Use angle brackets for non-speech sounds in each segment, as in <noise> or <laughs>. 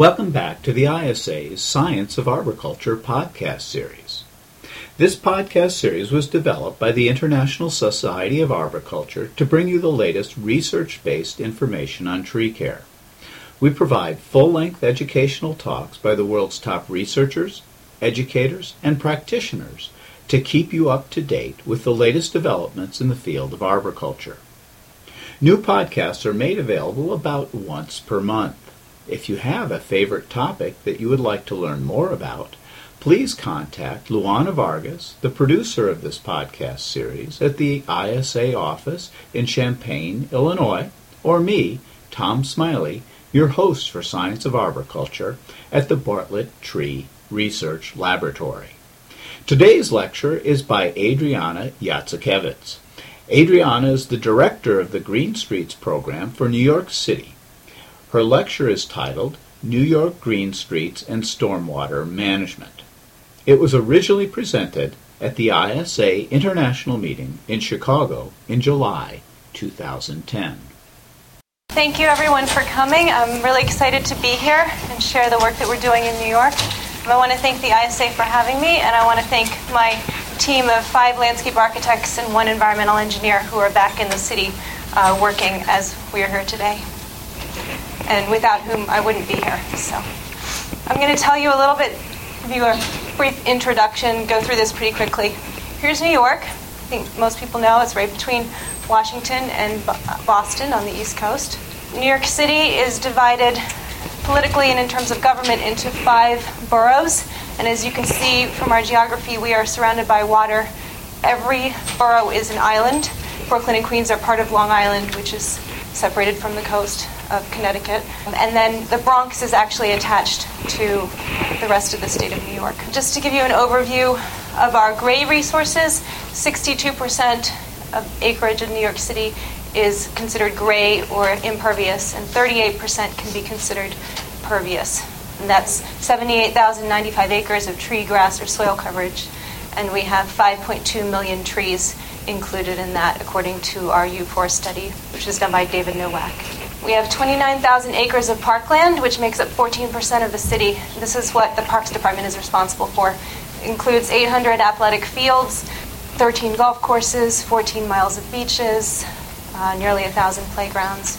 Welcome back to the ISA's Science of Arboriculture podcast series. This podcast series was developed by the International Society of Arboriculture to bring you the latest research based information on tree care. We provide full length educational talks by the world's top researchers, educators, and practitioners to keep you up to date with the latest developments in the field of arboriculture. New podcasts are made available about once per month. If you have a favorite topic that you would like to learn more about, please contact Luana Vargas, the producer of this podcast series, at the ISA office in Champaign, Illinois, or me, Tom Smiley, your host for Science of Arboriculture at the Bartlett Tree Research Laboratory. Today's lecture is by Adriana Jacykewycz. Adriana is the director of the Green Streets program for New York City her lecture is titled New York Green Streets and Stormwater Management. It was originally presented at the ISA International Meeting in Chicago in July 2010. Thank you everyone for coming. I'm really excited to be here and share the work that we're doing in New York. I want to thank the ISA for having me, and I want to thank my team of five landscape architects and one environmental engineer who are back in the city uh, working as we are here today and without whom I wouldn't be here. So I'm going to tell you a little bit, give you a brief introduction, go through this pretty quickly. Here's New York. I think most people know it's right between Washington and Boston on the East Coast. New York City is divided politically and in terms of government into five boroughs. And as you can see from our geography, we are surrounded by water. Every borough is an island. Brooklyn and Queens are part of Long Island, which is separated from the coast of Connecticut. And then the Bronx is actually attached to the rest of the state of New York. Just to give you an overview of our gray resources, 62% of acreage in New York City is considered gray or impervious, and 38% can be considered pervious. And that's 78,095 acres of tree, grass, or soil coverage. And we have 5.2 million trees included in that, according to our UFORE study, which was done by David Nowak. We have 29,000 acres of parkland, which makes up 14% of the city. This is what the Parks Department is responsible for. It includes 800 athletic fields, 13 golf courses, 14 miles of beaches, uh, nearly 1,000 playgrounds.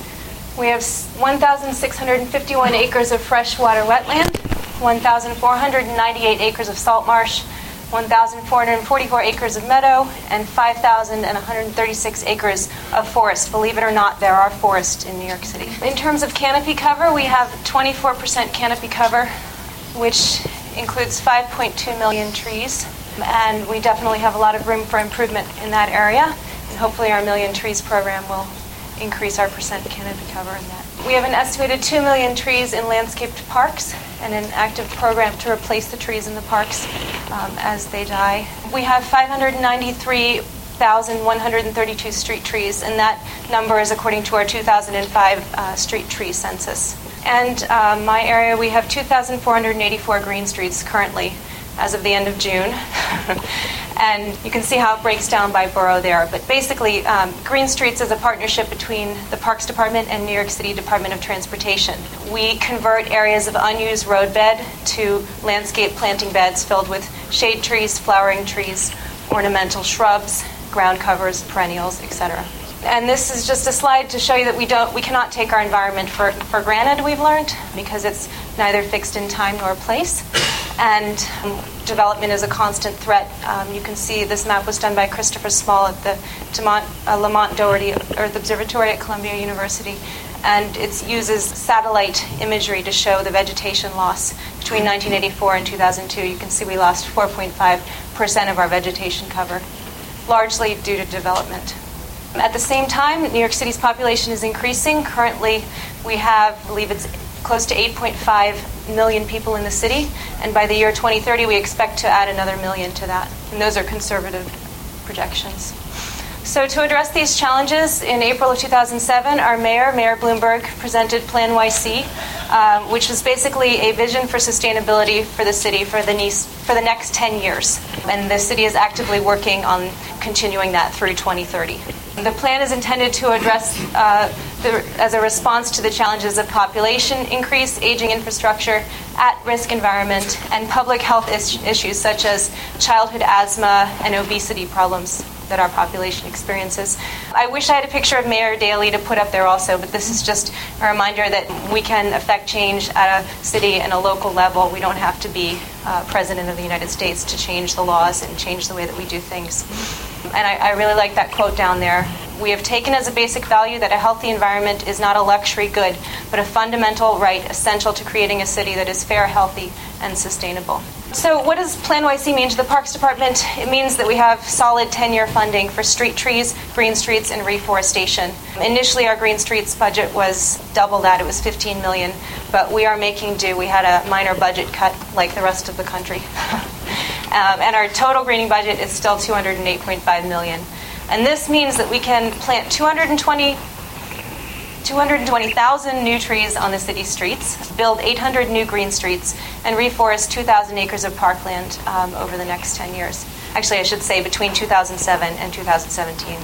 We have 1,651 acres of freshwater wetland, 1,498 acres of salt marsh, 1,444 acres of meadow, and 5,136 acres of forest. Believe it or not, there are forests in New York City. In terms of canopy cover, we have 24% canopy cover, which includes 5.2 million trees. And we definitely have a lot of room for improvement in that area. And hopefully, our Million Trees program will increase our percent canopy cover in that. We have an estimated 2 million trees in landscaped parks and an active program to replace the trees in the parks um, as they die. We have 593,132 street trees, and that number is according to our 2005 uh, street tree census. And uh, my area, we have 2,484 green streets currently as of the end of June. <laughs> and you can see how it breaks down by borough there. But basically, um, Green Streets is a partnership between the Parks Department and New York City Department of Transportation. We convert areas of unused roadbed to landscape planting beds filled with shade trees, flowering trees, ornamental shrubs, ground covers, perennials, etc. And this is just a slide to show you that we don't, we cannot take our environment for, for granted. We've learned because it's neither fixed in time nor place and um, development is a constant threat. Um, you can see this map was done by Christopher Small at the Demont, uh, Lamont Doherty Earth Observatory at Columbia University, and it uses satellite imagery to show the vegetation loss between 1984 and 2002. You can see we lost 4.5% of our vegetation cover, largely due to development. At the same time, New York City's population is increasing. Currently, we have, I believe it's close to 8.5 million people in the city, and by the year 2030, we expect to add another million to that. And those are conservative projections. So, to address these challenges, in April of 2007, our mayor, Mayor Bloomberg, presented PlaNYC, um, which was basically a vision for sustainability for the city for the, next, for the next 10 years. And the city is actively working on continuing that through 2030. The plan is intended to address, uh, the, as a response to the challenges of population increase, aging infrastructure, at risk environment, and public health is- issues such as childhood asthma and obesity problems that our population experiences. I wish I had a picture of Mayor Daley to put up there also, but this is just a reminder that we can affect change at a city and a local level. We don't have to be uh, President of the United States to change the laws and change the way that we do things. And I, I really like that quote down there. We have taken as a basic value that a healthy environment is not a luxury good, but a fundamental right essential to creating a city that is fair, healthy, and sustainable. So, what does PlaNYC mean to the Parks Department? It means that we have solid 10 year funding for street trees, green streets, and reforestation. Initially, our green streets budget was double that, it was 15 million, but we are making do. We had a minor budget cut like the rest of the country. <laughs> um, and our total greening budget is still 208.5 million. And this means that we can plant 220 220,000 new trees on the city streets, build 800 new green streets, and reforest 2,000 acres of parkland um, over the next 10 years. Actually, I should say between 2007 and 2017.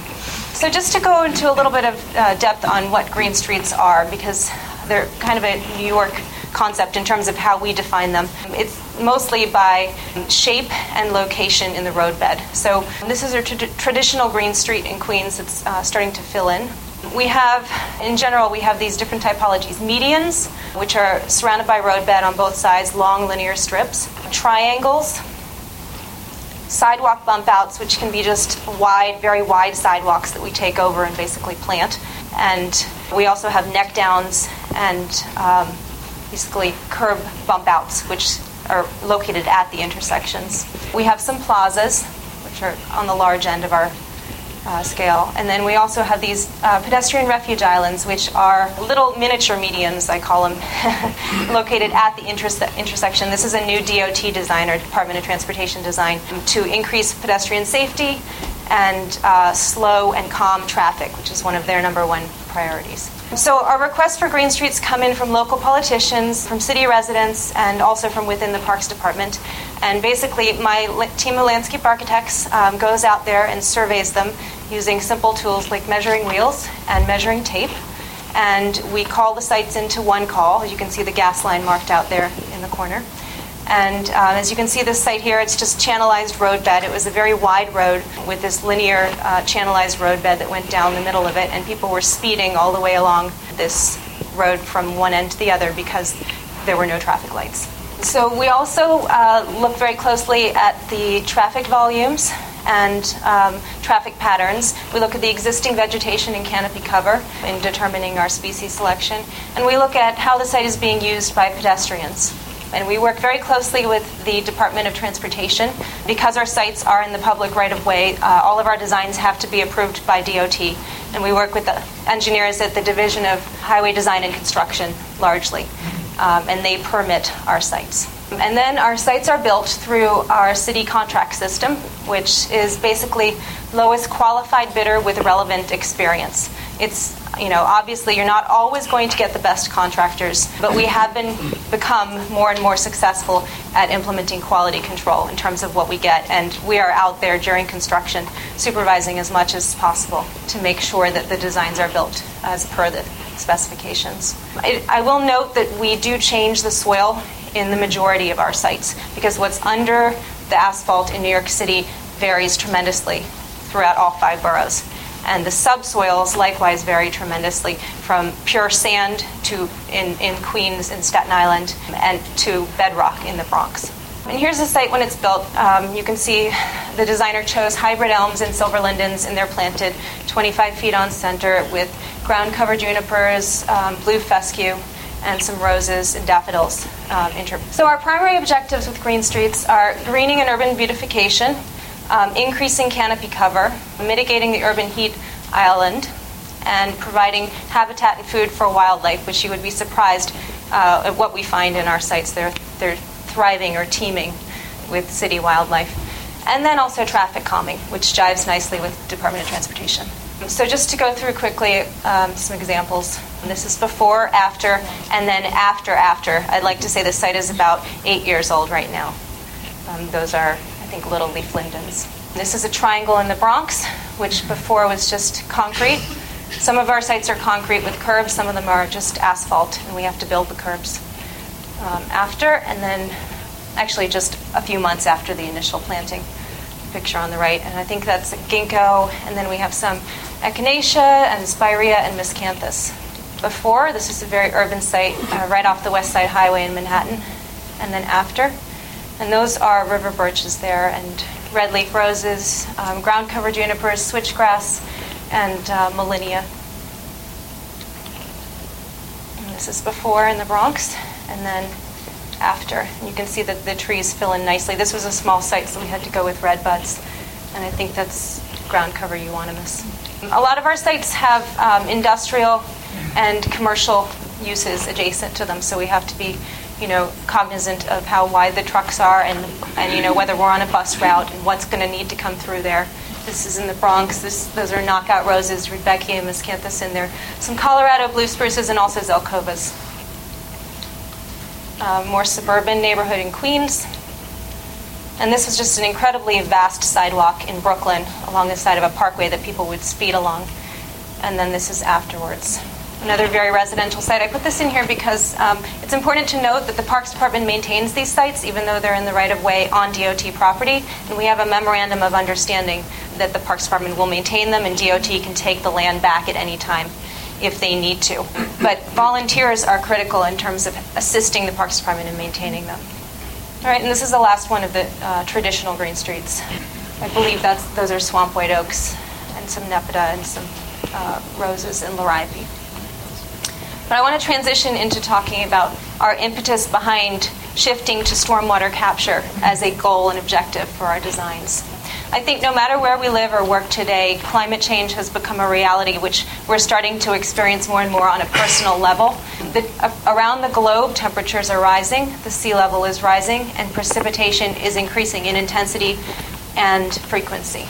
So, just to go into a little bit of uh, depth on what green streets are, because they're kind of a New York concept in terms of how we define them. It's mostly by shape and location in the roadbed. So, this is a tra- traditional green street in Queens that's uh, starting to fill in. We have, in general, we have these different typologies. Medians, which are surrounded by roadbed on both sides, long linear strips. Triangles, sidewalk bump outs, which can be just wide, very wide sidewalks that we take over and basically plant. And we also have neck downs and um, basically curb bump outs, which are located at the intersections. We have some plazas, which are on the large end of our uh, scale. And then we also have these uh, pedestrian refuge islands, which are little miniature medians, I call them, <laughs> located at the interse- intersection. This is a new DOT design or Department of Transportation design to increase pedestrian safety and uh, slow and calm traffic, which is one of their number one priorities. So, our requests for green streets come in from local politicians, from city residents, and also from within the Parks Department. And basically, my team of landscape architects um, goes out there and surveys them using simple tools like measuring wheels and measuring tape. And we call the sites into one call. As you can see the gas line marked out there in the corner. And um, as you can see this site here, it's just channelized roadbed. It was a very wide road with this linear uh, channelized roadbed that went down the middle of it, and people were speeding all the way along this road from one end to the other because there were no traffic lights. So we also uh, look very closely at the traffic volumes and um, traffic patterns. We look at the existing vegetation and canopy cover in determining our species selection, and we look at how the site is being used by pedestrians. And we work very closely with the Department of Transportation. Because our sites are in the public right of way, uh, all of our designs have to be approved by DOT. And we work with the engineers at the Division of Highway Design and Construction largely. Um, and they permit our sites. And then our sites are built through our city contract system, which is basically lowest qualified bidder with relevant experience. It's you know, obviously you're not always going to get the best contractors, but we have been become more and more successful at implementing quality control in terms of what we get, and we are out there during construction supervising as much as possible to make sure that the designs are built as per the specifications. I, I will note that we do change the soil in the majority of our sites because what's under the asphalt in New York City varies tremendously throughout all five boroughs and the subsoils likewise vary tremendously from pure sand to in, in Queens and Staten Island and to bedrock in the Bronx. And here's the site when it's built. Um, you can see the designer chose hybrid elms and silver lindens, and they're planted 25 feet on center with ground cover junipers, um, blue fescue, and some roses and daffodils. Um, so, our primary objectives with Green Streets are greening and urban beautification, um, increasing canopy cover, mitigating the urban heat island, and providing habitat and food for wildlife, which you would be surprised uh, at what we find in our sites. They're, they're thriving or teeming with city wildlife. And then also traffic calming, which jives nicely with Department of Transportation. So just to go through quickly um, some examples. This is before, after, and then after, after. I'd like to say the site is about eight years old right now. Um, those are, think, little leaf lindens. This is a triangle in the Bronx, which before was just concrete. Some of our sites are concrete with curbs, some of them are just asphalt, and we have to build the curbs. Um, after, and then actually just a few months after the initial planting. Picture on the right, and I think that's a ginkgo, and then we have some echinacea and spirea and miscanthus. Before, this is a very urban site uh, right off the West Side Highway in Manhattan, and then after, and those are river birches there, and red leaf roses, um, ground cover junipers, switchgrass, and uh, molinia. And this is before in the Bronx, and then after. You can see that the trees fill in nicely. This was a small site, so we had to go with red buds, and I think that's ground cover euonymus. A lot of our sites have um, industrial and commercial uses adjacent to them, so we have to be, you know, cognizant of how wide the trucks are and, and you know whether we're on a bus route and what's going to need to come through there. This is in the Bronx. This, those are knockout roses, Rudbeckia and Miscanthus in there. Some Colorado blue spruces and also Zelkovas uh, more suburban neighborhood in Queens. And this was just an incredibly vast sidewalk in Brooklyn along the side of a parkway that people would speed along. And then this is afterwards. Another very residential site. I put this in here because um, it's important to note that the Parks Department maintains these sites even though they're in the right of way on DOT property. And we have a memorandum of understanding that the Parks Department will maintain them and DOT can take the land back at any time if they need to. But volunteers are critical in terms of assisting the Parks Department in maintaining them. All right, and this is the last one of the uh, traditional green streets. I believe that's those are swamp white oaks and some nepeta and some uh, roses and liriope. But I want to transition into talking about our impetus behind shifting to stormwater capture as a goal and objective for our designs. I think no matter where we live or work today, climate change has become a reality which we're starting to experience more and more on a personal level. The, uh, around the globe, temperatures are rising, the sea level is rising, and precipitation is increasing in intensity and frequency.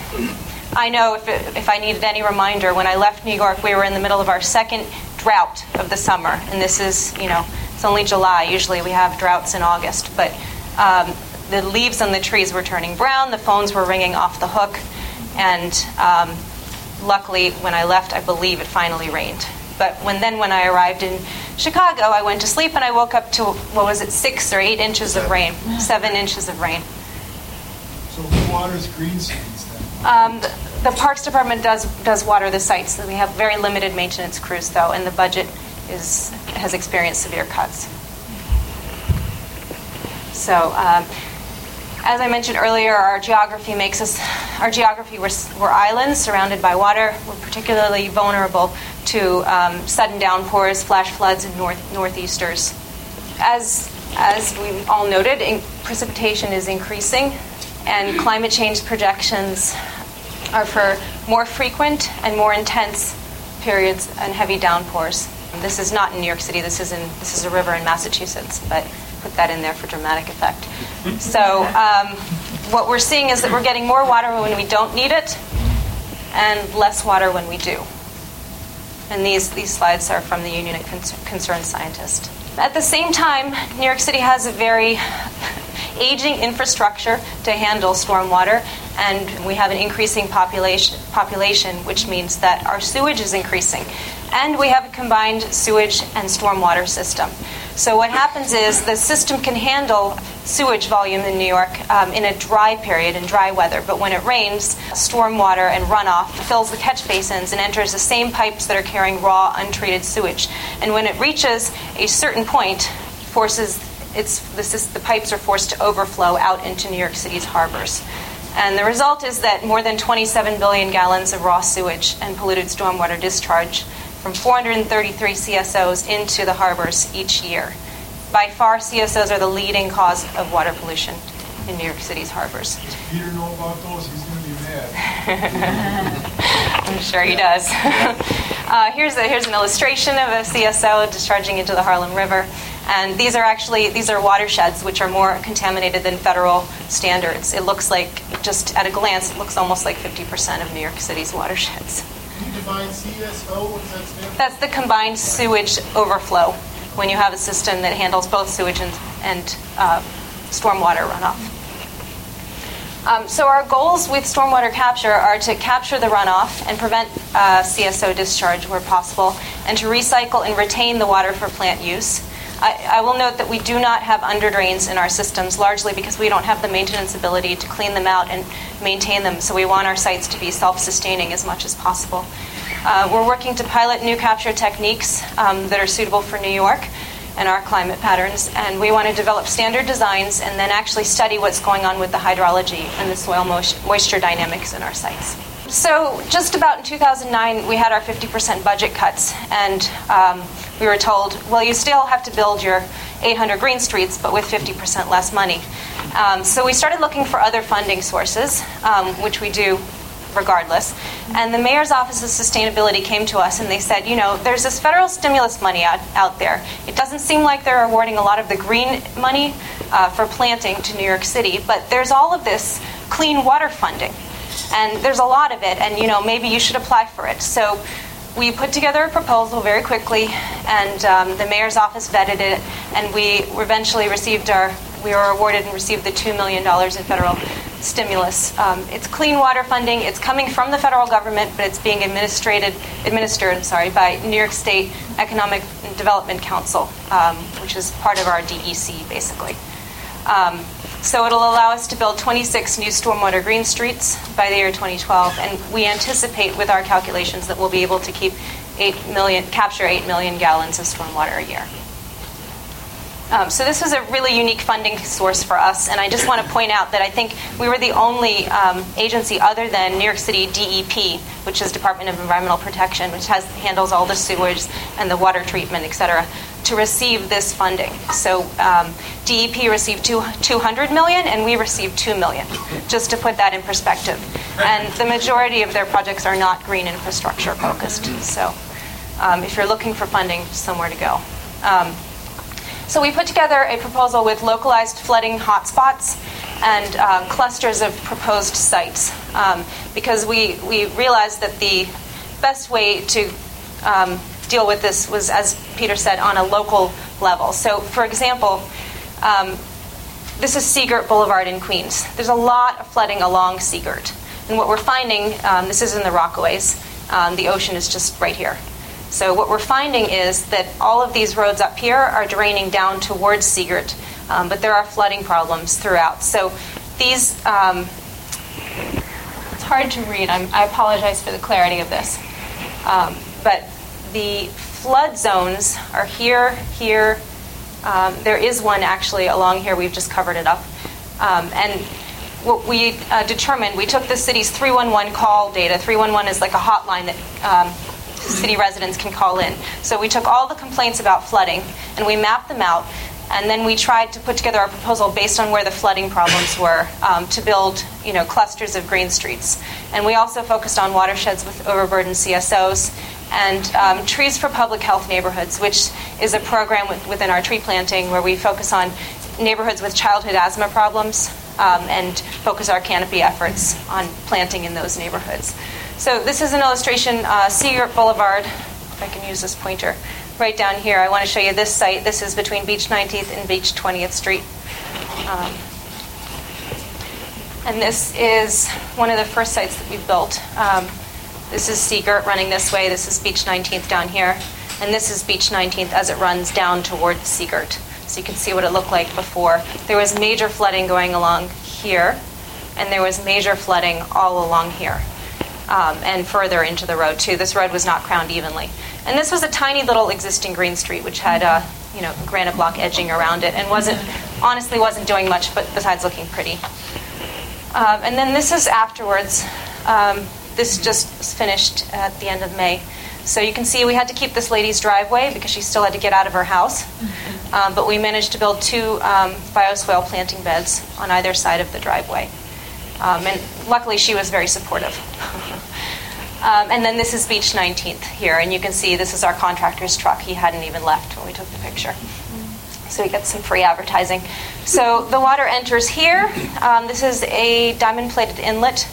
I know if, it, if I needed any reminder, when I left New York, we were in the middle of our second drought of the summer, and this is, you know, it's only July. Usually we have droughts in August, but um, the leaves on the trees were turning brown, the phones were ringing off the hook, and um, luckily, when I left, I believe it finally rained. But when then when I arrived in Chicago, I went to sleep and I woke up to what was it, six or eight inches of rain, seven inches of rain. So who waters green space then? Um, the, Parks Department does does water the sites. We have very limited maintenance crews though, and the budget is has experienced severe cuts. So. Um, as I mentioned earlier, our geography makes us, our geography, we're, we're islands surrounded by water. We're particularly vulnerable to um, sudden downpours, flash floods, and north, northeasters. As, as we all noted, in, precipitation is increasing, and climate change projections are for more frequent and more intense periods and heavy downpours. This is not in New York City. This is in this is a river in Massachusetts, but put that in there for dramatic effect. So um, what we're seeing is that we're getting more water when we don't need it, and less water when we do. And these these slides are from the Union of Concerned Scientists. At the same time, New York City has a very aging infrastructure to handle stormwater, and we have an increasing population, population, which means that our sewage is increasing. And we have a combined sewage and stormwater system. So what happens is the system can handle sewage volume in New York um, in a dry period, in dry weather, but when it rains, stormwater and runoff fills the catch basins and enters the same pipes that are carrying raw, untreated sewage. And when it reaches a certain point, forces it's the, the pipes are forced to overflow out into New York City's harbors. And the result is that more than 27 billion gallons of raw sewage and polluted stormwater discharge from 433 CSOs into the harbors each year. By far, CSOs are the leading cause of water pollution in New York City's harbors. Does Peter know about those? He's going to be mad. <laughs> I'm sure he does. <laughs> uh, here's, a, here's an illustration of a CSO discharging into the Harlem River. And these are actually these are watersheds which are more contaminated than federal standards. It looks like just at a glance, it looks almost like 50% of New York City's watersheds. Can you define CSO? That? That's the combined sewage overflow when you have a system that handles both sewage and, and uh, stormwater runoff. Um, so our goals with stormwater capture are to capture the runoff and prevent uh, CSO discharge where possible, and to recycle and retain the water for plant use. I, I will note that we do not have underdrains in our systems, largely because we don't have the maintenance ability to clean them out and maintain them. So we want our sites to be self-sustaining as much as possible. Uh, we're working to pilot new capture techniques um, that are suitable for New York and our climate patterns, and we want to develop standard designs and then actually study what's going on with the hydrology and the soil moisture dynamics in our sites. So, just about in 2009, we had our 50% budget cuts, and um, we were told, well, you still have to build your 800 green streets, but with 50% less money. Um, so, we started looking for other funding sources, um, which we do regardless. And the mayor's office of sustainability came to us and they said, you know, there's this federal stimulus money out, out there. It doesn't seem like they're awarding a lot of the green money uh, for planting to New York City, but there's all of this clean water funding. And there's a lot of it, and you know, maybe you should apply for it. So we put together a proposal very quickly, and um, the mayor's office vetted it, and we eventually received our, we were awarded and received the $2 million in federal stimulus. Um, it's clean water funding. It's coming from the federal government, but it's being administered, administered sorry, by New York State Economic Development Council, um, which is part of our DEC, basically. Um, so it'll allow us to build 26 new stormwater green streets by the year 2012, and we anticipate with our calculations that we'll be able to keep 8 million, capture 8 million gallons of stormwater a year. Um, so this was a really unique funding source for us, and I just want to point out that I think we were the only um, agency other than New York City DEP, which is Department of Environmental Protection, which has handles all the sewage and the water treatment, et cetera, to receive this funding. So um, DEP received two, 200 million, and we received 2 million, just to put that in perspective. And the majority of their projects are not green infrastructure focused. So um, if you're looking for funding, somewhere to go. So we put together a proposal with localized flooding hotspots and uh, clusters of proposed sites um, because we, we realized that the best way to um, deal with this was, as Peter said, on a local level. So, for example, um, this is Seagirt Boulevard in Queens. There's a lot of flooding along Seagirt. And what we're finding, um, this is in the Rockaways, um, the ocean is just right here. So what we're finding is that all of these roads up here are draining down towards Seagirt, um, but there are flooding problems throughout. So these, um, it's hard to read. I'm, i apologize for the clarity of this. Um, but the flood zones are here, here. Um, there is one actually along here. We've just covered it up. Um, and what we uh, determined, we took the city's 311 call data. 311 is like a hotline that um, city residents can call in. So we took all the complaints about flooding and we mapped them out. And then we tried to put together our proposal based on where the flooding problems were um, to build, you know, clusters of green streets. And we also focused on watersheds with overburdened CSOs and um, Trees for Public Health Neighborhoods, which is a program with, within our tree planting where we focus on neighborhoods with childhood asthma problems um, and focus our canopy efforts on planting in those neighborhoods. So this is an illustration, uh, Seagirt Boulevard, if I can use this pointer, right down here. I want to show you this site. This is between Beach 19th and Beach 20th Street. Um, and this is one of the first sites that we built. Um, this is Seagirt running this way. This is Beach 19th down here. And this is Beach 19th as it runs down towards Seagirt. So you can see what it looked like before. There was major flooding going along here, and there was major flooding all along here um, and further into the road too. This road was not crowned evenly, and this was a tiny little existing green street which had a you know granite block edging around it and wasn't honestly wasn't doing much, but besides looking pretty. Um, and then this is afterwards. Um, this just finished at the end of May. So you can see we had to keep this lady's driveway because she still had to get out of her house. Um, but we managed to build two um, bioswale planting beds on either side of the driveway. Um, and luckily, she was very supportive. <laughs> um, and then this is Beach 19th here, and you can see this is our contractor's truck. He hadn't even left when we took the picture. so we get some free advertising. So the water enters here. Um, this is a diamond plated inlet,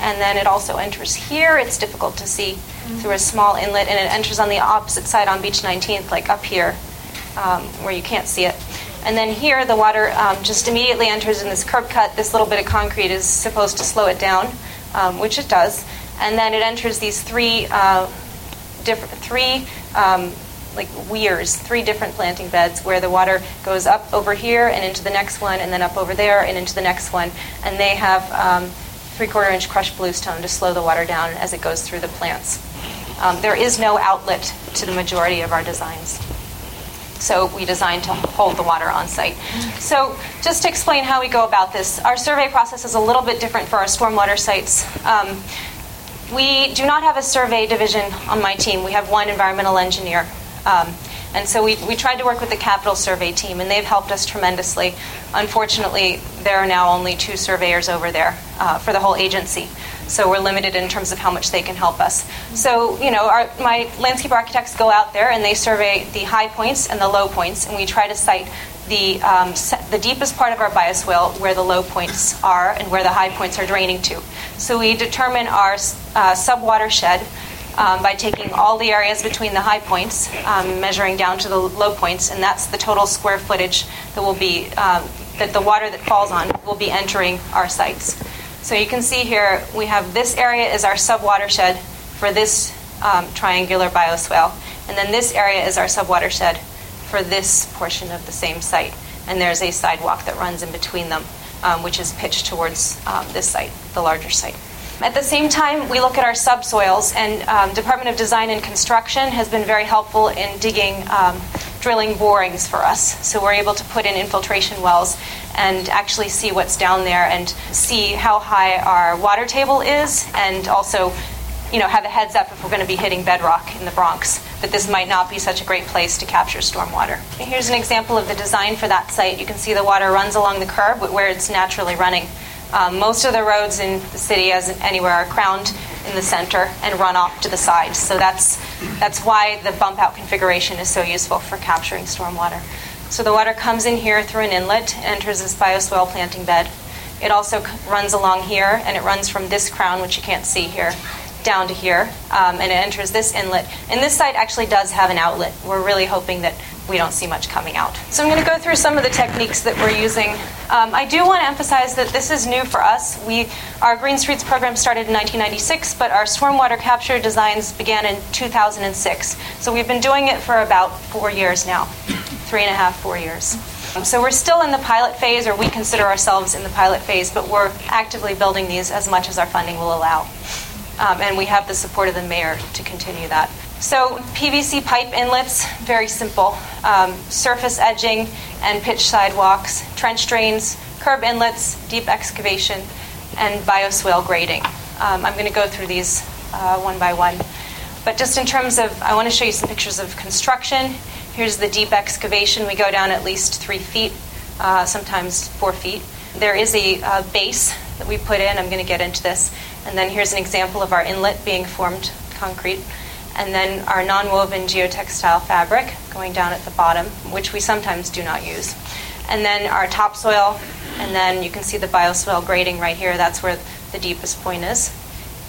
and then it also enters here. It's difficult to see through a small inlet, and it enters on the opposite side on Beach 19th, like up here, um, where you can't see it. And then here, the water um, just immediately enters in this curb cut. This little bit of concrete is supposed to slow it down, um, which it does. And then it enters these three uh, different three um, like weirs, three different planting beds where the water goes up over here and into the next one, and then up over there and into the next one. And they have um, three quarter inch crushed bluestone to slow the water down as it goes through the plants. Um, there is no outlet to the majority of our designs. So we designed to hold the water on site. So just to explain how we go about this, our survey process is a little bit different for our stormwater sites. Um, we do not have a survey division on my team. We have one environmental engineer. Um, and so we, we tried to work with the capital survey team, and they've helped us tremendously. Unfortunately, there are now only two surveyors over there uh, for the whole agency. So we're limited in terms of how much they can help us. So, you know, our, my landscape architects go out there and they survey the high points and the low points, and we try to site the, um, the deepest part of our bioswale where the low points are and where the high points are draining to. So we determine our uh, subwatershed um, by taking all the areas between the high points, um, measuring down to the low points, and that's the total square footage that will be um, that the water that falls on will be entering our sites. So you can see here we have this area is our subwatershed for this um, triangular bioswale, and then this area is our subwatershed for this portion of the same site. And there's a sidewalk that runs in between them, um, which is pitched towards um, this site, the larger site. At the same time, we look at our subsoils, and um, Department of Design and Construction has been very helpful in digging, um, drilling borings for us. So we're able to put in infiltration wells and actually see what's down there and see how high our water table is, and also, you know, have a heads up if we're going to be hitting bedrock in the Bronx. That this might not be such a great place to capture stormwater. Here's an example of the design for that site. You can see the water runs along the curb where it's naturally running. Um, most of the roads in the city, as anywhere, are crowned in the center and run off to the sides. So that's that's why the bump out configuration is so useful for capturing stormwater. So the water comes in here through an inlet, enters this bioswale planting bed. It also runs along here, and it runs from this crown, which you can't see here, down to here, um, and it enters this inlet. And this site actually does have an outlet. We're really hoping that we don't see much coming out. So I'm going to go through some of the techniques that we're using. Um, I do want to emphasize that this is new for us. We, our Green Streets program started in 1996, but our stormwater capture designs began in 2006. So we've been doing it for about four years now, three and a half, four years. So we're still in the pilot phase, or we consider ourselves in the pilot phase, but we're actively building these as much as our funding will allow. Um, and we have the support of the mayor to continue that. So PVC pipe inlets, very simple. Um, surface edging and pitch sidewalks, trench drains, curb inlets, deep excavation, and bioswale grading. Um, I'm going to go through these uh, one by one. But just in terms of, I want to show you some pictures of construction. Here's the deep excavation. We go down at least three feet, uh, sometimes four feet. There is a uh, base that we put in. I'm going to get into this. And then here's an example of our inlet being formed concrete and then our non-woven geotextile fabric going down at the bottom, which we sometimes do not use. And then our topsoil, and then you can see the bioswale grading right here. That's where the deepest point is.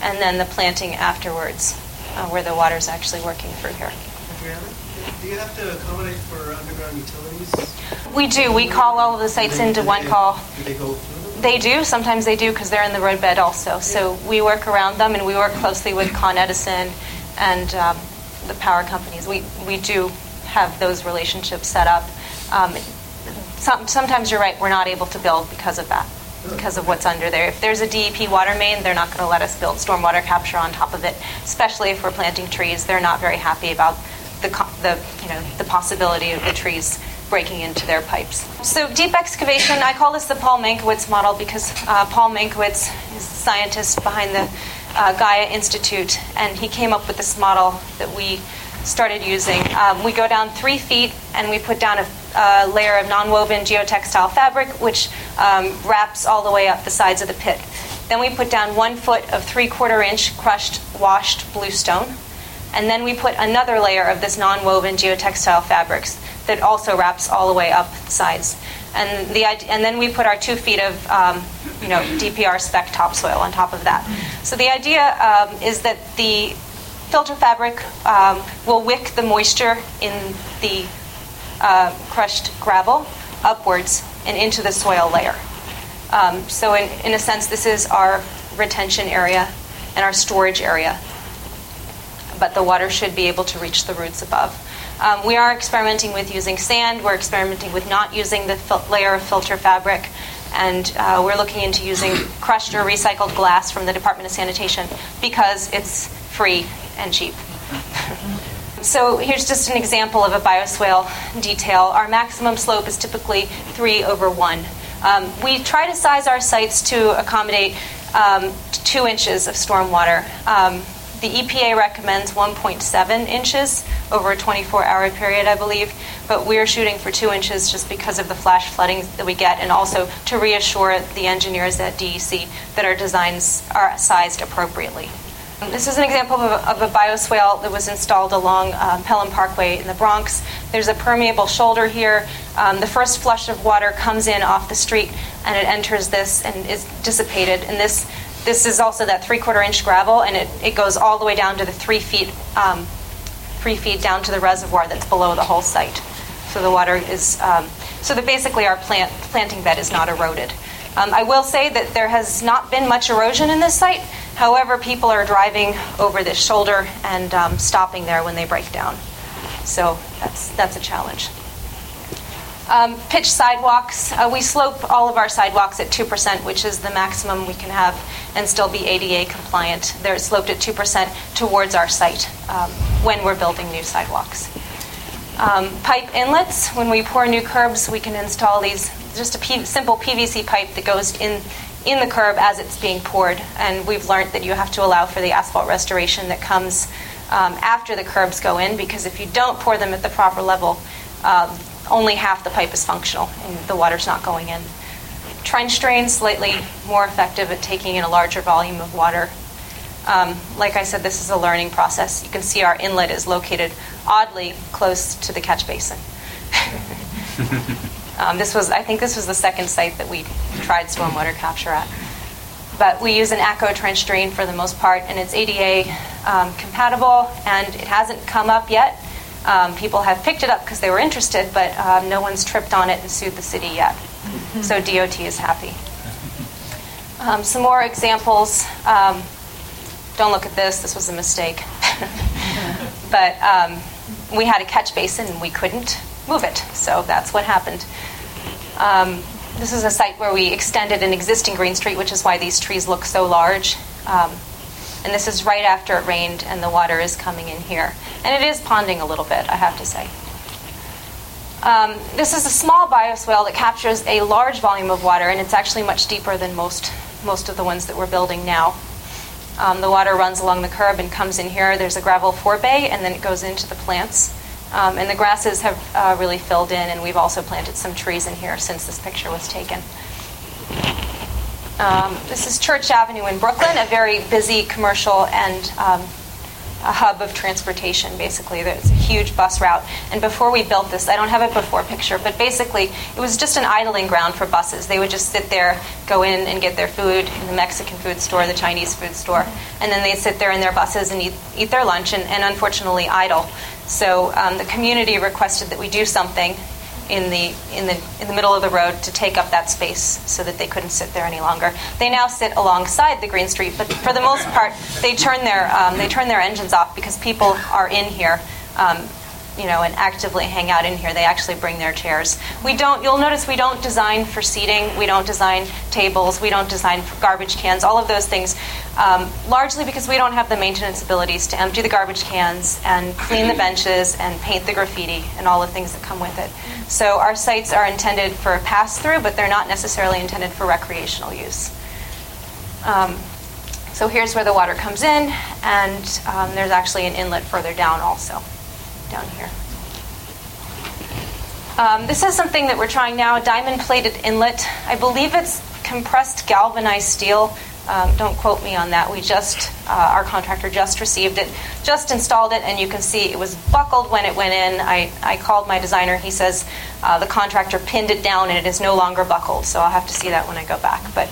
And then the planting afterwards, uh, where the water is actually working through here. Do you have to accommodate for underground utilities? We do. We call all of the sites they- into one call. Do they go through? They do. Sometimes they do because they're in the roadbed also. So we work around them, and we work closely with Con Edison and um, the power companies. We we do have those relationships set up. Um, some, sometimes you're right. We're not able to build because of that, because of what's under there. If there's a DEP water main, they're not going to let us build stormwater capture on top of it. Especially if we're planting trees, they're not very happy about the the you know the possibility of the trees breaking into their pipes. So deep excavation, I call this the Paul Mankiewicz model because uh, Paul Mankiewicz is the scientist behind the uh, Gaia Institute, and he came up with this model that we started using. Um, we go down three feet and we put down a, a layer of non-woven geotextile fabric, which um, wraps all the way up the sides of the pit. Then we put down one foot of three-quarter inch crushed washed bluestone. And then we put another layer of this non-woven geotextile fabrics that also wraps all the way up the sides. And, the, and then we put our two feet of um, you know, DPR spec topsoil on top of that. So the idea um, is that the filter fabric um, will wick the moisture in the uh, crushed gravel upwards and into the soil layer. Um, so, in, in a sense, this is our retention area and our storage area. But the water should be able to reach the roots above. Um, we are experimenting with using sand. We're experimenting with not using the fil- layer of filter fabric. And uh, we're looking into using crushed or recycled glass from the Department of Sanitation because it's free and cheap. <laughs> So here's just an example of a bioswale detail. Our maximum slope is typically 3 over 1. Um, we try to size our sites to accommodate um, 2 inches of stormwater. Um, the EPA recommends 1.7 inches over a 24 hour period, I believe, but we're shooting for 2 inches just because of the flash flooding that we get and also to reassure the engineers at DEC that our designs are sized appropriately. This is an example of a, of a bioswale that was installed along um, Pelham Parkway in the Bronx. There's a permeable shoulder here. Um, the first flush of water comes in off the street and it enters this and is dissipated. And this this is also that three quarter inch gravel, and it, it goes all the way down to the three feet um, three feet down to the reservoir that's below the whole site. So the water is um, so that basically our plant planting bed is not eroded. Um, I will say that there has not been much erosion in this site. However, people are driving over this shoulder and um, stopping there when they break down. So that's, that's a challenge. Um, pitch sidewalks. Uh, we slope all of our sidewalks at 2%, which is the maximum we can have and still be ADA compliant. They're sloped at 2% towards our site um, when we're building new sidewalks. Um, pipe inlets. When we pour new curbs, we can install these just a P- simple PVC pipe that goes in in the curb as it's being poured. And we've learned that you have to allow for the asphalt restoration that comes um, after the curbs go in because if you don't pour them at the proper level, um, only half the pipe is functional and the water's not going in. Trench drains slightly more effective at taking in a larger volume of water. Um, like I said, this is a learning process. You can see our inlet is located oddly close to the catch basin. <laughs> Um, this was, I think, this was the second site that we tried stormwater capture at. But we use an ACO trench drain for the most part, and it's ADA um, compatible, and it hasn't come up yet. Um, people have picked it up because they were interested, but um, no one's tripped on it and sued the city yet. <laughs> So DOT is happy. Um, some more examples. Um, don't look at this. This was a mistake. <laughs> but we had a catch basin and we couldn't move it. So that's what happened. Um, this is a site where we extended an existing green street, which is why these trees look so large. And this is right after it rained and the water is coming in here. And it is ponding a little bit, I have to say. Um, this is a small bioswale that captures a large volume of water, and it's actually much deeper than most, most of the ones that we're building now. Um, the water runs along the curb and comes in here. There's a gravel forebay, and then it goes into the plants. Um, and the grasses have uh, really filled in, and we've also planted some trees in here since this picture was taken. Um, this is Church Avenue in Brooklyn, a very busy commercial and um, a hub of transportation, basically. There's a huge bus route. And before we built this, I don't have a before picture, but basically it was just an idling ground for buses. They would just sit there, go in and get their food in the Mexican food store, the Chinese food store, and then they'd sit there in their buses and eat, eat their lunch and, and unfortunately idle. So um, the community requested that we do something in the in the in the middle of the road to take up that space so that they couldn't sit there any longer. They now sit alongside the Green Street, but for the most part, they turn their um, they turn their engines off because people are in here. Um, you know, and actively hang out in here. They actually bring their chairs. We don't. You'll notice we don't design for seating. We don't design tables. We don't design for garbage cans. All of those things, um, largely because we don't have the maintenance abilities to empty the garbage cans and clean the benches and paint the graffiti and all the things that come with it. So our sites are intended for a pass through, but they're not necessarily intended for recreational use. Um, so here's where the water comes in, and um, there's actually an inlet further down also down here. Um, this is something that we're trying now, a diamond plated inlet. I believe it's compressed galvanized steel Um, don't quote me on that. We just, uh, our contractor just received it, just installed it, and you can see it was buckled when it went in. I, I called my designer. He says uh, the contractor pinned it down and it is no longer buckled, so I'll have to see that when I go back. But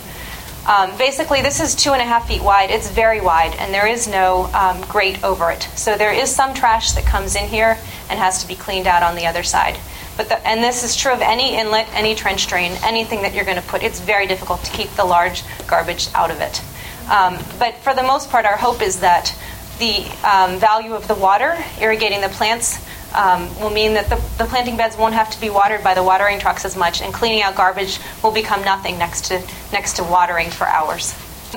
um, basically, this is two and a half feet wide. It's very wide, and there is no um, grate over it. So there is some trash that comes in here and has to be cleaned out on the other side. But the, and this is true of any inlet, any trench drain, anything that you're going to put. It's very difficult to keep the large garbage out of it. Um, but for the most part, our hope is that the um, value of the water irrigating the plants um, will mean that the, the, planting beds won't have to be watered by the watering trucks as much, and cleaning out garbage will become nothing next to next to watering for hours.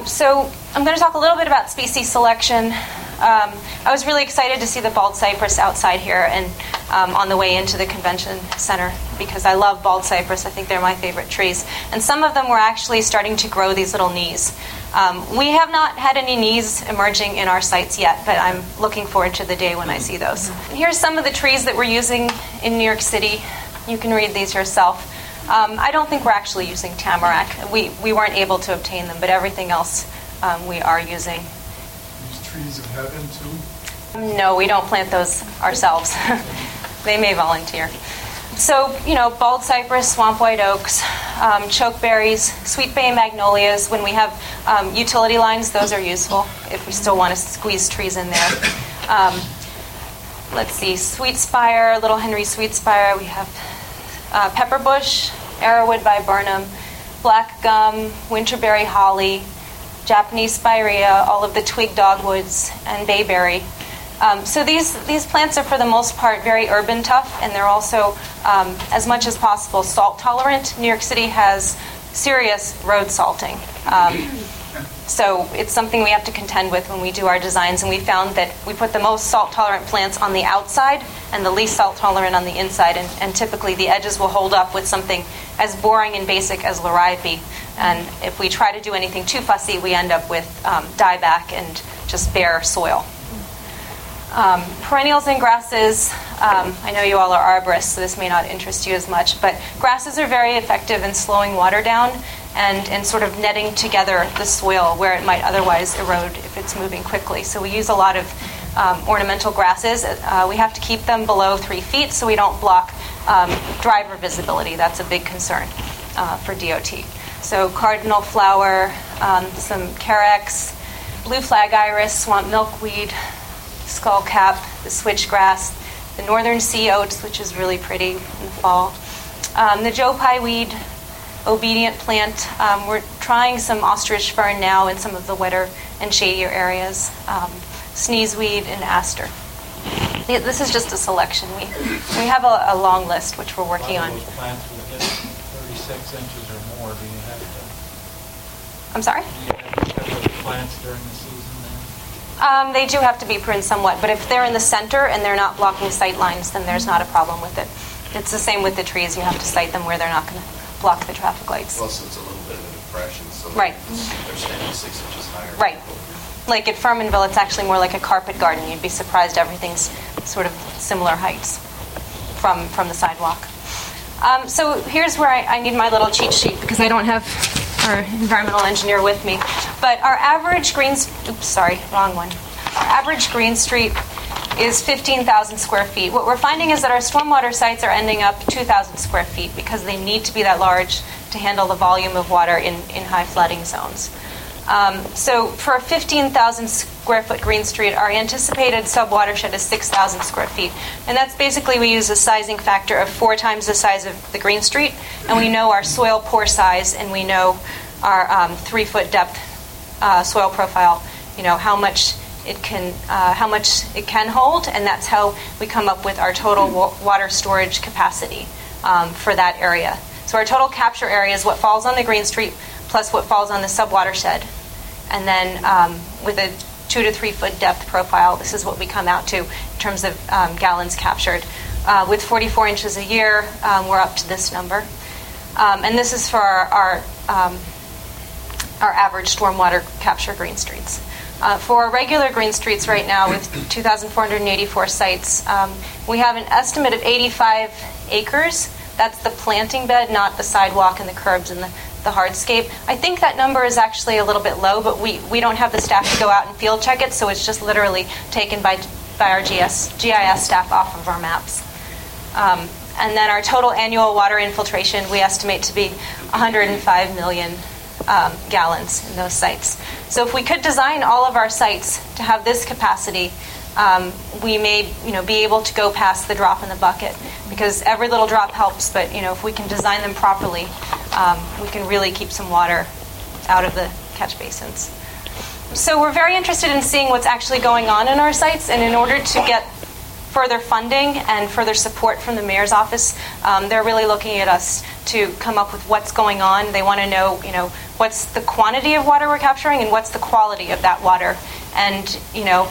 So I'm going to talk a little bit about species selection. Um, I was really excited to see the bald cypress outside here and um, on the way into the convention center because I love bald cypress. I think they're my favorite trees. And some of them were actually starting to grow these little knees. Um, we have not had any knees emerging in our sites yet, but I'm looking forward to the day when I see those. Here's some of the trees that we're using in New York City. You can read these yourself. Um, I don't think we're actually using tamarack. We, we weren't able to obtain them, but everything else um, we are using. These trees of heaven, too? No, we don't plant those ourselves. <laughs> they may volunteer. So, you know, bald cypress, swamp white oaks, um, chokeberries, sweet bay magnolias. When we have um, utility lines, those are useful if we still want to squeeze trees in there. Um, let's see, sweet spire, little Henry sweet spire. We have uh, pepperbush, arrowwood viburnum, black gum, winterberry holly, Japanese spirea, all of the twig dogwoods, and bayberry. Um, so these, these plants are for the most part very urban tough, and they're also, um, as much as possible, salt tolerant. New York City has serious road salting. Um, so it's something we have to contend with when we do our designs, and we found that we put the most salt tolerant plants on the outside and the least salt tolerant on the inside, and, and typically the edges will hold up with something as boring and basic as liriope. And if we try to do anything too fussy, we end up with um, dieback and just bare soil. Um, perennials and grasses, um, I know you all are arborists, so this may not interest you as much, but grasses are very effective in slowing water down and, and sort of netting together the soil where it might otherwise erode if it's moving quickly. So we use a lot of um, ornamental grasses. Uh, we have to keep them below three feet so we don't block um, driver visibility. That's a big concern uh, for DOT. So cardinal flower, um, some carex, blue flag iris, swamp milkweed, skullcap, the switchgrass, the northern sea oats, which is really pretty in the fall, um, the joe pye weed, obedient plant. Um, we're trying some ostrich fern now in some of the wetter and shadier areas, um, sneezeweed and aster. This is just a selection. We, we have a, a long list which we're working on. plants will get 36 inches or more. Do you have to? I'm sorry? Do you have to have those plants during the? Um, they do have to be pruned somewhat, but if they're in the center and they're not blocking sight lines, then there's not a problem with it. It's the same with the trees. You have to sight them where they're not going to block the traffic lights. Plus, it's a little bit of a depression, so Right. they're standing six inches higher. Right. Like at Furmanville, it's actually more like a carpet garden. You'd be surprised everything's sort of similar heights from, from the sidewalk. Um, so here's where I, I need my little cheat sheet because I don't have our environmental engineer with me. But our average green, oops, sorry, wrong one. Our average green street is 15,000 square feet. What we're finding is that our stormwater sites are ending up 2,000 square feet because they need to be that large to handle the volume of water in, in high flooding zones. Um, so for a 15,000 square foot green street, our anticipated subwatershed is 6,000 square feet. And that's basically we use a sizing factor of four times the size of the green street, and we know our soil pore size, and we know our um, three foot depth uh, soil profile. You know how much it can, uh, how much it can hold, and that's how we come up with our total wa- water storage capacity um, for that area. So our total capture area is what falls on the green street plus what falls on the subwatershed. And then um, with a two to three foot depth profile, this is what we come out to in terms of um, gallons captured. Uh, with 44 inches a year, um, we're up to this number. Um, and this is for our, our, um, our average stormwater capture green streets. Uh, for our regular green streets right now, with 2,484 sites, um, we have an estimate of 85 acres. That's the planting bed, not the sidewalk and the curbs and the the hardscape. I think that number is actually a little bit low, but we, we don't have the staff to go out and field check it, so it's just literally taken by, by our GS, GIS staff off of our maps. Um, and then our total annual water infiltration we estimate to be 105 million um, gallons in those sites. So if we could design all of our sites to have this capacity, um, we may you know be able to go past the drop in the bucket because every little drop helps. But you know if we can design them properly, um, we can really keep some water out of the catch basins. So we're very interested in seeing what's actually going on in our sites, and in order to get further funding and further support from the mayor's office. Um, they're really looking at us to come up with what's going on. They want to know, you know, what's the quantity of water we're capturing and what's the quality of that water. And, you know,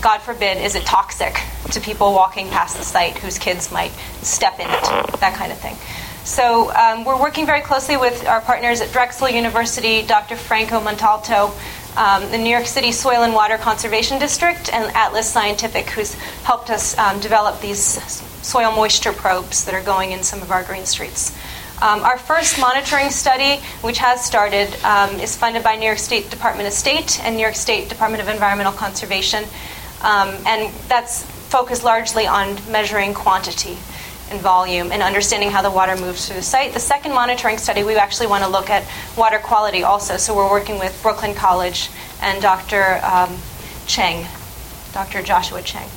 God forbid, is it toxic to people walking past the site whose kids might step in it, that kind of thing. So um, we're working very closely with our partners at Drexel University, Dr. Franco Montalto, um, the New York City Soil and Water Conservation District, and Atlas Scientific, who's helped us um, develop these soil moisture probes that are going in some of our green streets. Um, our first monitoring study, which has started, um, is funded by New York State Department of State and New York State Department of Environmental Conservation, um, and that's focused largely on measuring quantity and volume and understanding how the water moves through the site. The second monitoring study, we actually want to look at water quality also. So we're working with Brooklyn College and Dr. Um, Cheng, Dr. Joshua Cheng.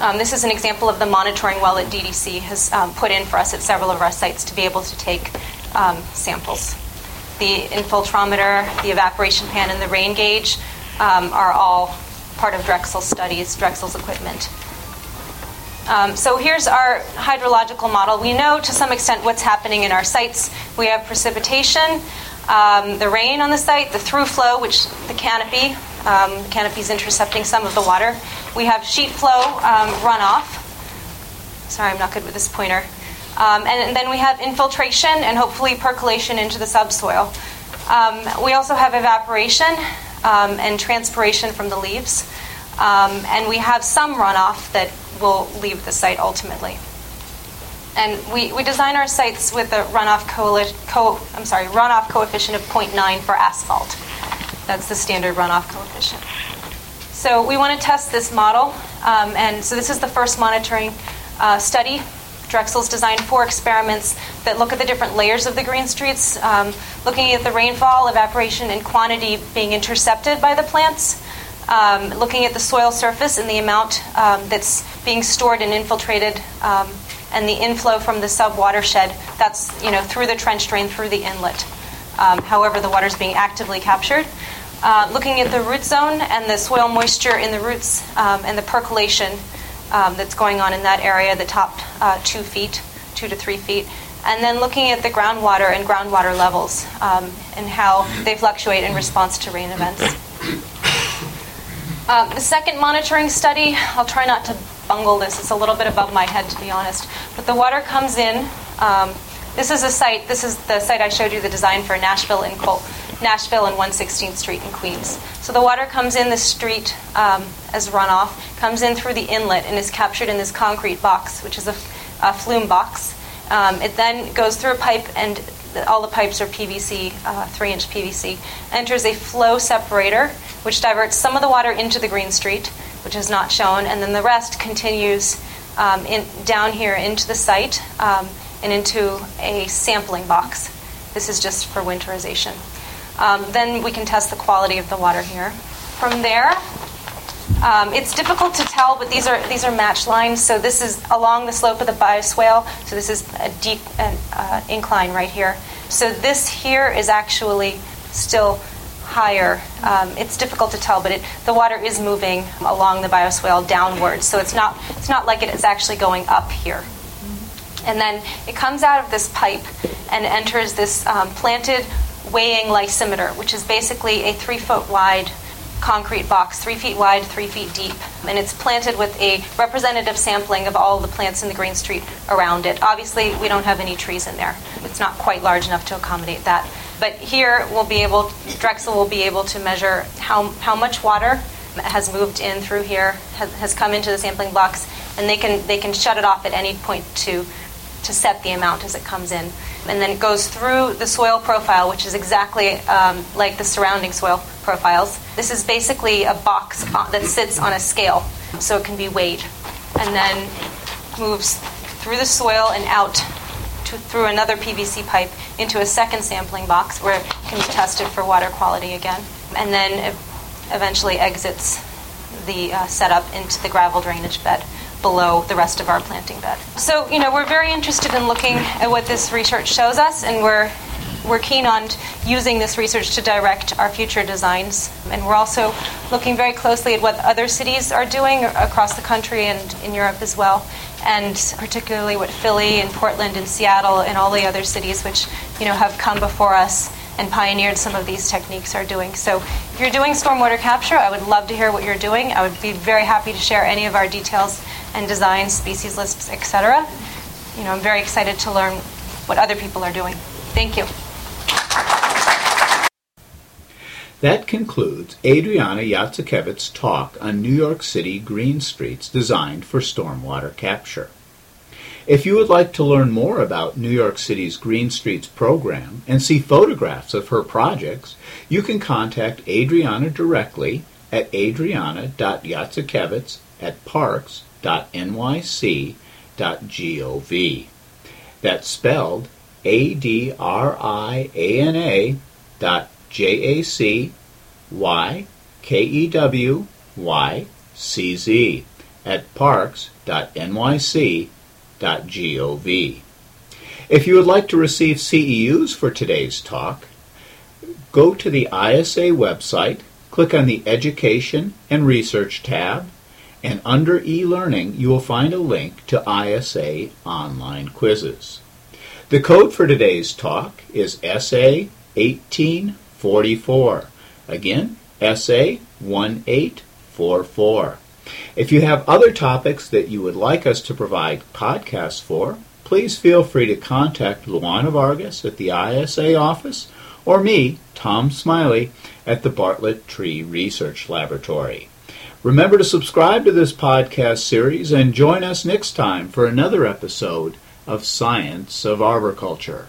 Um, this is an example of the monitoring well that DDC has um, put in for us at several of our sites to be able to take um, samples. The infiltrometer, the evaporation pan, and the rain gauge um, are all part of Drexel studies, Drexel's equipment. Um, so here's our hydrological model. We know to some extent what's happening in our sites. We have precipitation, um, the rain on the site, the through flow, which the canopy, um, the canopy is intercepting some of the water. We have sheet flow um, runoff. Sorry, I'm not good with this pointer. Um, and, and, then we have infiltration and hopefully percolation into the subsoil. Um, we also have evaporation and transpiration from the leaves. and we have some runoff that will leave the site ultimately. And we, we design our sites with a runoff co, I'm sorry, runoff coefficient of 0.9 for asphalt. That's the standard runoff coefficient. So we want to test this model, um, and so this is the first monitoring uh, study. Drexel's designed four experiments that look at the different layers of the green streets, um, looking at the rainfall, evaporation, and quantity being intercepted by the plants um, looking at the soil surface and the amount um, that's being stored and infiltrated, um, and the inflow from the sub watershed. That's you know through the trench drain, through the inlet. Um, however, the water is being actively captured. Uh, looking at the root zone and the soil moisture in the roots um, and the percolation um, that's going on in that area, the top uh, two feet, two to three feet and then looking at the groundwater and groundwater levels and how they fluctuate in response to rain events. <clears throat> Um, the second monitoring study, I'll try not to bungle this, it's a little bit above my head to be honest, but the water comes in. Um, this is a site, this is the site I showed you the design for Nashville and Col- Nashville and 116th Street in Queens. So the water comes in the street um, as runoff, comes in through the inlet, and is captured in this concrete box, which is a, a flume box. Um, it then goes through a pipe, and all the pipes are PVC, uh, three inch PVC, enters a flow separator which diverts some of the water into the Green Street, which is not shown, and then the rest continues um, in, down here into the site um, and into a sampling box. This is just for winterization. Um, then we can test the quality of the water here. From there, um, it's difficult to tell, but these are these are match lines. So this is along the slope of the bioswale. So this is a deep uh, incline right here. So this here is actually still higher. Um, it's difficult to tell, but it, the water is moving along the bioswale downwards, so it's not it's not like it is actually going up here. And then it comes out of this pipe and enters this um, planted weighing lysimeter, which is basically a three foot wide concrete box, three feet wide, three feet deep. And it's planted with a representative sampling of all the plants in the Green Street around it. Obviously, we don't have any trees in there. It's not quite large enough to accommodate that. But here we'll be able, Drexel will be able to measure how, how much water has moved in through here, has, has come into the sampling blocks, and they can they can shut it off at any point to to set the amount as it comes in. And then it goes through the soil profile, which is exactly um, like the surrounding soil profiles. This is basically a box that sits on a scale, so it can be weighed. And then moves through the soil and out to, through another PVC pipe into a second sampling box where it can be tested for water quality again. And then eventually exits the uh, setup into the gravel drainage bed below the rest of our planting bed. So, you know, we're very interested in looking at what this research shows us, and we're we're keen on using this research to direct our future designs. And we're also looking very closely at what other cities are doing across the country and in Europe as well, and particularly what Philly and Portland and Seattle and all the other cities which you know have come before us and pioneered some of these techniques are doing. So if you're doing stormwater capture, I would love to hear what you're doing. I would be very happy to share any of our details and designs, species lists, etc. You know, I'm very excited to learn what other people are doing. Thank you. That concludes Adriana Jacykewycz's talk on New York City green streets designed for stormwater capture. If you would like to learn more about New York City's Green Streets program and see photographs of her projects, you can contact Adriana directly at adriana.jacykewycz at parks.nyc.gov. That's spelled A-D-R-I-A-N-A dot J-A-C-Y-K-E-W-Y-C-Z at parks.nyc.gov. If you would like to receive CEUs for today's talk, go to the ISA website, click on the Education and Research tab, and under e-learning you will find a link to ISA online quizzes. The code for today's talk is SA 1844. Again, SA 1844. If you have other topics that you would like us to provide podcasts for, please feel free to contact Luana Vargas at the ISA office or me, Tom Smiley, at the Bartlett Tree Research Laboratory. Remember to subscribe to this podcast series and join us next time for another episode of Science of Arboriculture.